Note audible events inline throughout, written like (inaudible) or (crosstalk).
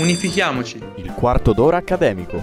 Unifichiamoci. Il quarto d'ora accademico.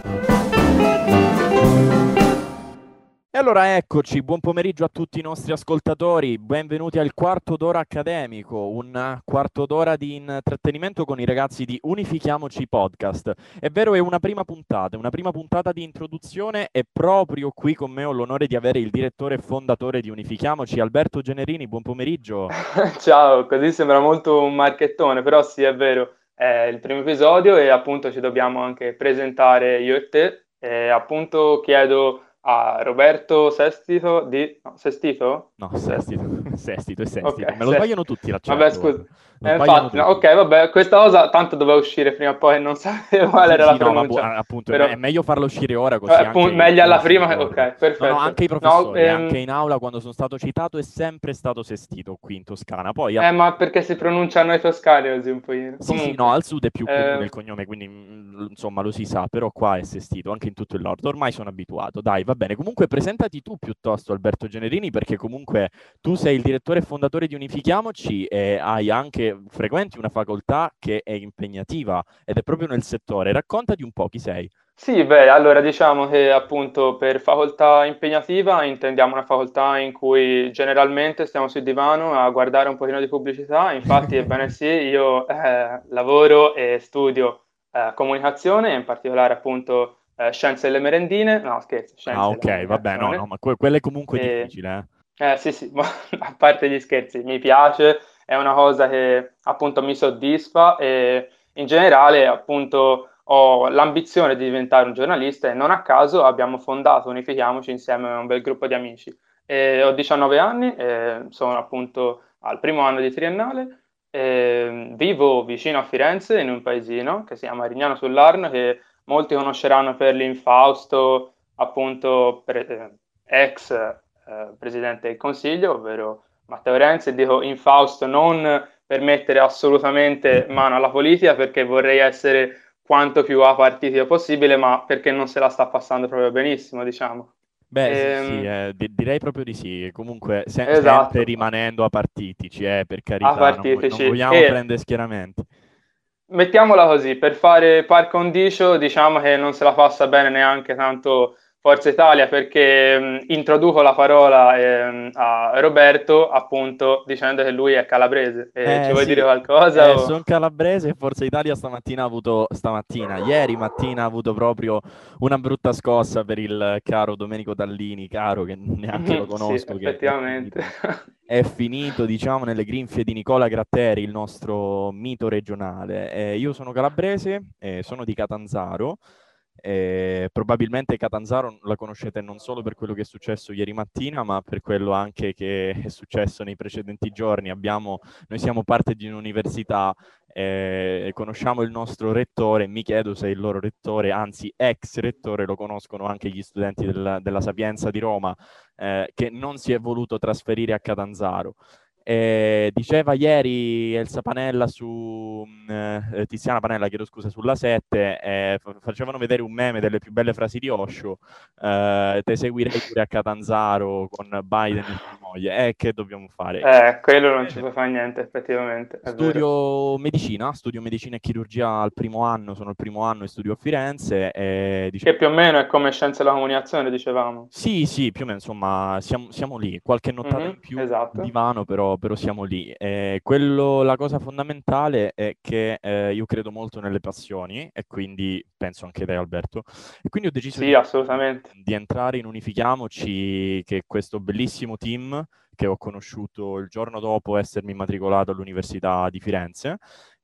E allora eccoci, buon pomeriggio a tutti i nostri ascoltatori, benvenuti al quarto d'ora accademico, un quarto d'ora di intrattenimento con i ragazzi di Unifichiamoci Podcast. È vero, è una prima puntata, una prima puntata di introduzione e proprio qui con me ho l'onore di avere il direttore e fondatore di Unifichiamoci, Alberto Generini, buon pomeriggio. (laughs) Ciao, così sembra molto un marchettone, però sì, è vero è il primo episodio e appunto ci dobbiamo anche presentare io e te. E appunto chiedo a Roberto Sestito di... No, Sestito? No, Sestito, (laughs) Sestito e Sestito. Okay, Me lo sbagliano tutti l'accento. Vabbè, scusa. Eh, infatti, no, ok, vabbè, questa cosa tanto doveva uscire prima o poi, non (laughs) sapevo quale era sì, la pronuncia. No, appunto, però... è meglio farlo uscire ora così. Eh, appunto, meglio alla prima, ok, perfetto. No, anche i professori, ehm... anche in aula quando sono stato citato è sempre stato Sestito qui in Toscana. Poi, eh, ma perché si pronunciano i toscani così un po'? Sì, sì, no, al sud è più comune il cognome, quindi mm, insomma lo si sa, però qua è Sestito, anche in tutto il nord. Ormai sono abituato. Dai, va bene. Comunque presentati tu piuttosto, Alberto Generini, perché comunque tu sei il direttore e fondatore di Unifichiamoci e hai anche frequenti una una facoltà che è impegnativa ed è proprio nel settore. Raccontati un po' chi sei. Sì, beh, allora diciamo che appunto per facoltà impegnativa intendiamo una facoltà in cui generalmente stiamo sul divano a guardare un pochino di pubblicità, infatti (laughs) ebbene sì, io eh, lavoro e studio eh, comunicazione, in particolare appunto eh, scienze delle merendine, no scherzo, scienze Ah ok, vabbè, no, no, ma que- quello è comunque e... difficile. Eh. eh sì, sì, (laughs) ma a parte gli scherzi, mi piace, è una cosa che appunto mi soddisfa e in generale appunto ho l'ambizione di diventare un giornalista e non a caso abbiamo fondato Unifichiamoci insieme a un bel gruppo di amici. E ho 19 anni, sono appunto al primo anno di triennale, vivo vicino a Firenze in un paesino che si chiama Rignano sull'Arno che molti conosceranno per l'Infausto, appunto pre- ex eh, presidente del Consiglio, ovvero Matteo Renzi e dico in Fausto non per mettere assolutamente mano alla politica perché vorrei essere quanto più a partiti possibile, ma perché non se la sta passando proprio benissimo, diciamo. Beh, ehm... sì, sì eh, di- direi proprio di sì. Comunque, se- esatto. sempre rimanendo apartitici, eh, per carità, non, non vogliamo e... prendere schieramenti. Mettiamola così, per fare par condicio, diciamo che non se la passa bene neanche tanto Forza Italia perché mh, introduco la parola eh, a Roberto appunto dicendo che lui è calabrese. E eh, ci vuoi sì. dire qualcosa? Eh, o... Sono calabrese e Forza Italia stamattina ha avuto, stamattina, ieri mattina ha avuto proprio una brutta scossa per il caro Domenico Dallini, caro che neanche lo conosco. sì, effettivamente. È finito, diciamo, nelle grinfie di Nicola Gratteri, il nostro mito regionale. Eh, io sono calabrese, sono di Catanzaro. Eh, probabilmente Catanzaro la conoscete non solo per quello che è successo ieri mattina, ma per quello anche che (laughs) è successo nei precedenti giorni. Abbiamo, noi siamo parte di un'università, eh, conosciamo il nostro rettore, mi chiedo se il loro rettore, anzi ex rettore, lo conoscono anche gli studenti del, della Sapienza di Roma, eh, che non si è voluto trasferire a Catanzaro. Eh, diceva ieri Elsa Panella su mm, eh, Tiziana Panella, chiedo scusa, sulla 7, eh, facevano vedere un meme delle più belle frasi di Osho. Eh, te seguirei pure a Catanzaro con Biden e sua moglie. Eh, che dobbiamo fare? Eh, quello non ci può fare niente, effettivamente. Studio medicina, studio medicina e chirurgia al primo anno, sono al primo anno e studio a Firenze. Diciamo... Che più o meno è come scienze della comunicazione, dicevamo. Sì, sì, più o meno, insomma, siamo, siamo lì. Qualche nottata mm-hmm, in più esatto. divano, però però, siamo lì. Eh, quello, la cosa fondamentale è che eh, io credo molto nelle passioni e quindi penso anche te Alberto. E quindi ho deciso sì, di, di entrare in Unifichiamoci, che è questo bellissimo team che ho conosciuto il giorno dopo essermi matricolato all'Università di Firenze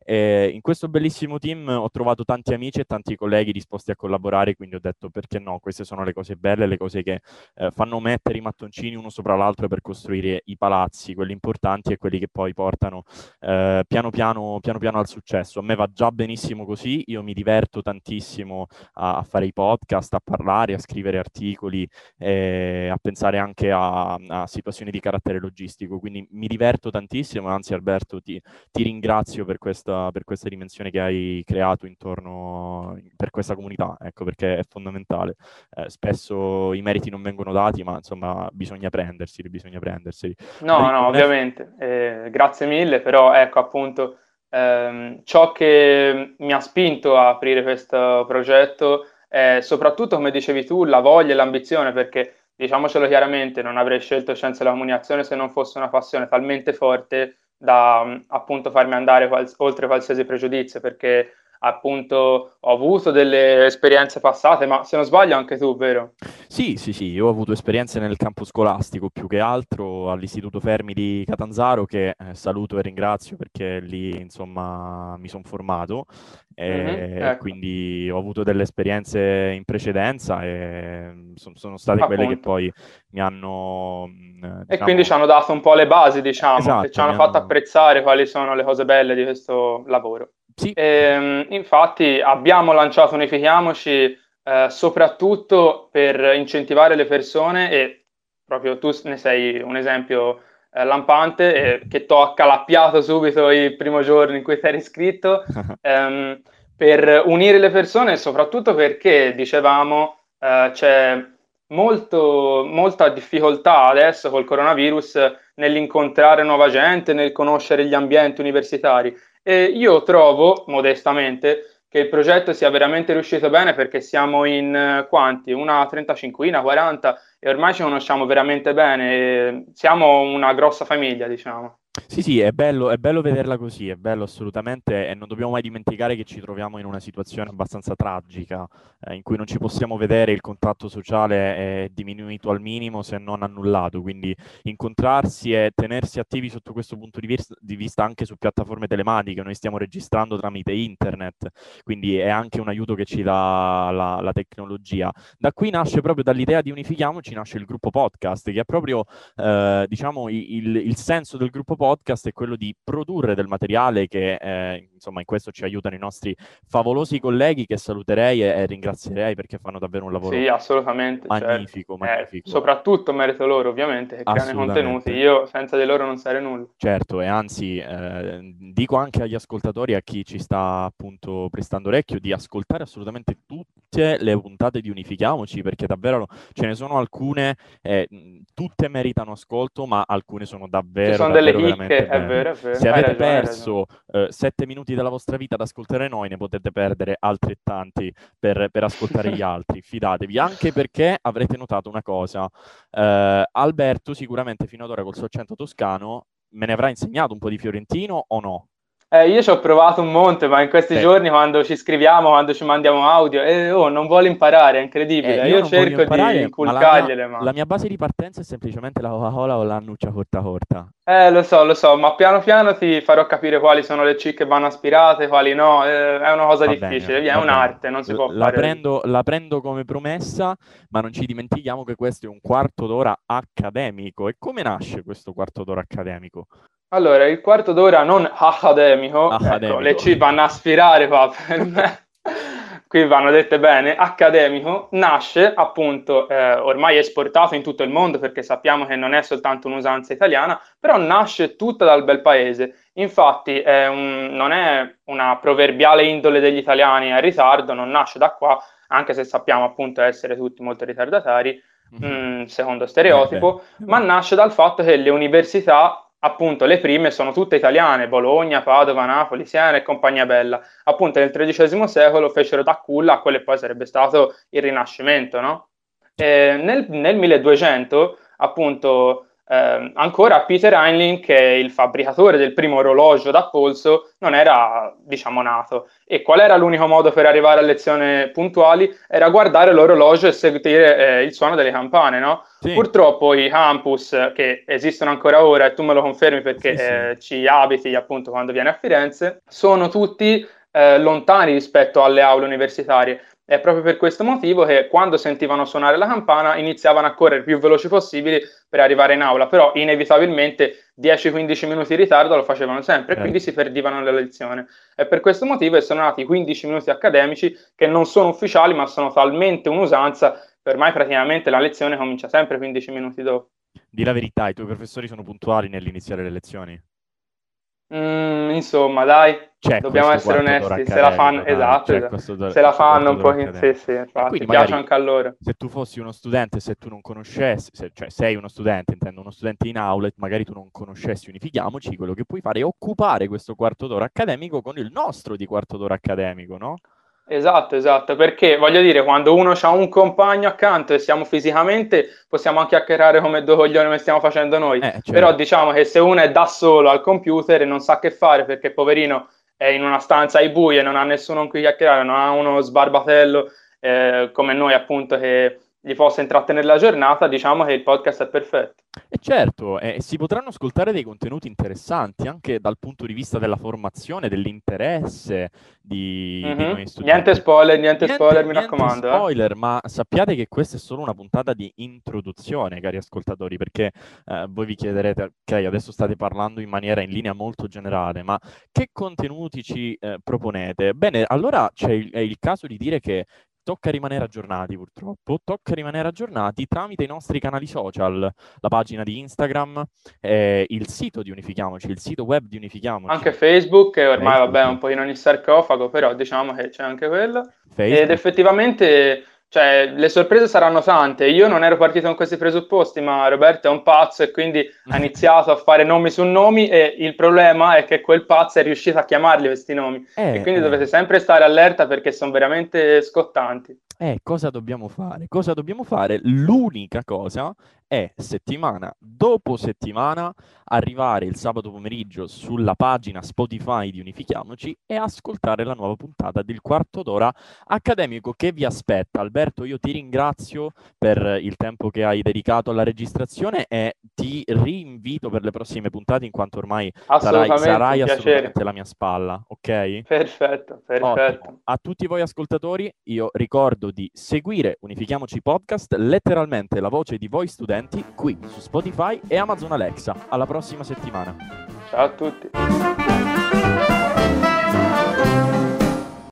e in questo bellissimo team ho trovato tanti amici e tanti colleghi disposti a collaborare, quindi ho detto perché no, queste sono le cose belle, le cose che eh, fanno mettere i mattoncini uno sopra l'altro per costruire i palazzi, quelli importanti e quelli che poi portano eh, piano, piano, piano piano al successo. A me va già benissimo così, io mi diverto tantissimo a, a fare i podcast, a parlare, a scrivere articoli, eh, a pensare anche a, a, situazioni di carattere logistico, quindi mi diverto tantissimo, anzi Alberto ti, ti ringrazio per questa, per questa dimensione che hai creato intorno per questa comunità, ecco perché è fondamentale. Eh, spesso i meriti non vengono dati, ma insomma bisogna prenderseli, bisogna prenderseli. No, Perché no, ovviamente, è... eh, grazie mille, però ecco appunto ehm, ciò che mi ha spinto a aprire questo progetto è soprattutto, come dicevi tu, la voglia e l'ambizione, perché diciamocelo chiaramente, non avrei scelto scienze della comunicazione se non fosse una passione talmente forte da appunto farmi andare qual- oltre qualsiasi pregiudizio, perché appunto ho avuto delle esperienze passate, ma se non sbaglio anche tu, vero? Sì, sì, sì, io ho avuto esperienze nel campo scolastico più che altro all'Istituto Fermi di Catanzaro che eh, saluto e ringrazio perché lì insomma mi sono formato e mm-hmm, ecco. quindi ho avuto delle esperienze in precedenza e mm, son, sono state Appunto. quelle che poi mi hanno... Diciamo... E quindi ci hanno dato un po' le basi, diciamo, esatto, che ci hanno fatto hanno... apprezzare quali sono le cose belle di questo lavoro. Sì. E, ehm, infatti abbiamo lanciato Unifichiamoci eh, soprattutto per incentivare le persone e proprio tu ne sei un esempio eh, lampante e che ti ho accalappiato subito il primo giorno in cui ti eri iscritto. (laughs) Ehm, per unire le persone soprattutto perché dicevamo eh, c'è molto, molta difficoltà adesso col coronavirus nell'incontrare nuova gente, nel conoscere gli ambienti universitari e io trovo, modestamente, che il progetto sia veramente riuscito bene perché siamo in uh, quanti? Una 35, 40 e ormai ci conosciamo veramente bene. siamo una grossa famiglia, diciamo. Sì, sì, è bello, è bello vederla così, è bello assolutamente e non dobbiamo mai dimenticare che ci troviamo in una situazione abbastanza tragica eh, in cui non ci possiamo vedere, il contatto sociale è diminuito al minimo se non annullato, quindi incontrarsi e tenersi attivi sotto questo punto di vista, di vista anche su piattaforme telematiche, noi stiamo registrando tramite internet, quindi è anche un aiuto che ci dà la, la tecnologia. Da qui nasce proprio dall'idea di Unifichiamoci, nasce il gruppo podcast, che è proprio eh, diciamo il, il senso del gruppo podcast podcast è quello di produrre del materiale che eh, insomma in questo ci aiutano i nostri favolosi colleghi che saluterei e, e ringrazierei perché fanno davvero un lavoro sì, assolutamente, magnifico, certo. magnifico. Eh, soprattutto merito loro ovviamente che creano i contenuti, io senza di loro non sarei nulla. Certo e anzi eh, dico anche agli ascoltatori, a chi ci sta appunto prestando orecchio di ascoltare assolutamente tutte le puntate di Unifichiamoci perché davvero ce ne sono alcune, eh, tutte meritano ascolto ma alcune sono davvero... Ci sono davvero, delle chicche, è vero, è vero. Se avete ragione, perso eh, sette minuti della vostra vita ad ascoltare noi, ne potete perdere altrettanti per, per ascoltare gli (laughs) altri. Fidatevi, anche perché avrete notato una cosa. Eh, Alberto sicuramente fino ad ora col suo accento toscano me ne avrà insegnato un po' di fiorentino o no? Eh, io ci ho provato un monte, ma in questi eh. giorni quando ci scriviamo, quando ci mandiamo audio, eh, oh, non vuole imparare, è incredibile. Eh, io, io cerco imparare, di inculcargliele. Ma la, la, mia base di partenza è semplicemente la Coca-Cola o l'annuccia corta corta. Eh, lo so, lo so, ma piano piano ti farò capire quali sono le C che vanno aspirate, quali no. Eh, è una cosa va difficile, bene, è un'arte, non si può la fare. Prendo, la prendo come promessa, ma non ci dimentichiamo che questo è un quarto d'ora accademico. E come nasce questo quarto d'ora accademico? Allora, il quarto d'ora non accademico, accademico. Ecco, le C vanno a aspirare qua per me. (laughs) Qui vanno dette bene, accademico, nasce appunto, eh, ormai esportato in tutto il mondo perché sappiamo che non è soltanto un'usanza italiana, però nasce tutta dal bel paese. Infatti è un, non è una proverbiale indole degli italiani a ritardo, non nasce da qua, anche se sappiamo appunto essere tutti molto ritardatari, mm-hmm. mh, secondo stereotipo, eh ma nasce dal fatto che le università appunto le prime sono tutte italiane, Bologna, Padova, Napoli, Siena e compagnia bella. Appunto nel XIII secolo fecero da culla a quello che poi sarebbe stato il Rinascimento, no? Nel, nel 1200, appunto, eh, ancora Peter Heinlein, che è il fabbricatore del primo orologio da polso, non era, diciamo, nato. E qual era l'unico modo per arrivare a lezioni puntuali? Era guardare l'orologio e seguire eh, il suono delle campane, no? Sì. Purtroppo i campus che esistono ancora ora, e tu me lo confermi perché sì, eh, ci abiti appunto quando vieni a Firenze, sono tutti eh, lontani rispetto alle aule universitarie. È proprio per questo motivo che quando sentivano suonare la campana iniziavano a correre il più veloci possibili per arrivare in aula, però inevitabilmente 10-15 minuti di ritardo lo facevano sempre e quindi si perdivano le lezioni. È per questo motivo che sono nati 15 minuti accademici che non sono ufficiali ma sono talmente un'usanza che ormai praticamente la lezione comincia sempre 15 minuti dopo. Di la verità, i tuoi professori sono puntuali nell'iniziare le lezioni? Mm, insomma, dai, c'è Dobbiamo essere onesti, se la fanno, esatto, esatto. se la fanno un po', sì, sì, infatti, piace anche a loro. Se tu fossi uno studente, se tu non conoscessi, se, cioè sei uno studente, intendo uno studente in outlet, magari tu non conoscessi Unifichiamoci, quello che puoi fare è occupare questo quarto d'ora accademico con il nostro di quarto d'ora accademico, no? Esatto, esatto, perché voglio dire, quando uno ha un compagno accanto e siamo fisicamente, possiamo anche chiacchierare come due coglioni come stiamo facendo noi. Eh, certo. Però diciamo che se uno è da solo al computer e non sa che fare perché poverino è in una stanza ai buie, non ha nessuno con cui chiacchierare, non ha uno sbarbatello eh, come noi appunto che gli possa intrattenere la giornata, diciamo che il podcast è perfetto. E certo, eh, si potranno ascoltare dei contenuti interessanti anche dal punto di vista della formazione, dell'interesse di, mm-hmm. di noi studenti. Niente spoiler, niente, niente spoiler, mi niente raccomando. Eh. spoiler, eh. ma sappiate che questa è solo una puntata di introduzione, cari ascoltatori, perché eh, voi vi chiederete, ok, adesso state parlando in maniera in linea molto generale, ma che contenuti ci eh, proponete? Bene, allora c'è il, è il caso di dire che tocca rimanere aggiornati purtroppo, tocca rimanere aggiornati tramite i nostri canali social, la pagina di Instagram, eh, il sito di Unifichiamoci, il sito web di Unifichiamoci. Anche Facebook, che ormai Facebook. vabbè è un po' in ogni sarcofago, però diciamo che c'è anche quello. Facebook. Ed effettivamente cioè, le sorprese saranno tante. Io non ero partito con questi presupposti, ma Roberto è un pazzo e quindi ha (laughs) iniziato a fare nomi su nomi e il problema è che quel pazzo è riuscito a chiamarli questi nomi. Eh, e quindi eh. dovete sempre stare allerta perché sono veramente scottanti. Eh, cosa dobbiamo fare? Cosa dobbiamo fare? L'unica cosa è settimana dopo settimana arrivare il sabato pomeriggio sulla pagina Spotify di Unifichiamoci e ascoltare la nuova puntata del quarto d'ora accademico che vi aspetta. Alberto, io ti ringrazio per il tempo che hai dedicato alla registrazione e ti rinvito per le prossime puntate in quanto ormai sarai, sarai assolutamente alla mia spalla, ok? Perfetto, perfetto. Ottimo. A tutti voi ascoltatori io ricordo di seguire Unifichiamoci Podcast, letteralmente la voce di voi studenti, seguenti qui su Spotify e Amazon Alexa. Alla prossima settimana. Ciao a tutti.